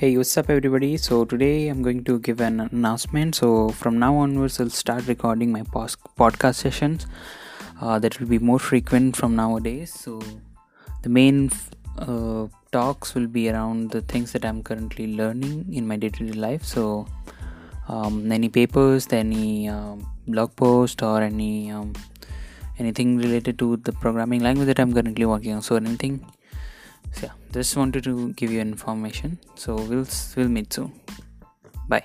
Hey, what's up, everybody? So, today I'm going to give an announcement. So, from now onwards, I'll start recording my podcast sessions uh, that will be more frequent from nowadays. So, the main uh, talks will be around the things that I'm currently learning in my day to day life. So, um, any papers, any um, blog post, or any um, anything related to the programming language that I'm currently working on. So, anything so yeah just wanted to give you information. So we'll we'll meet soon. Bye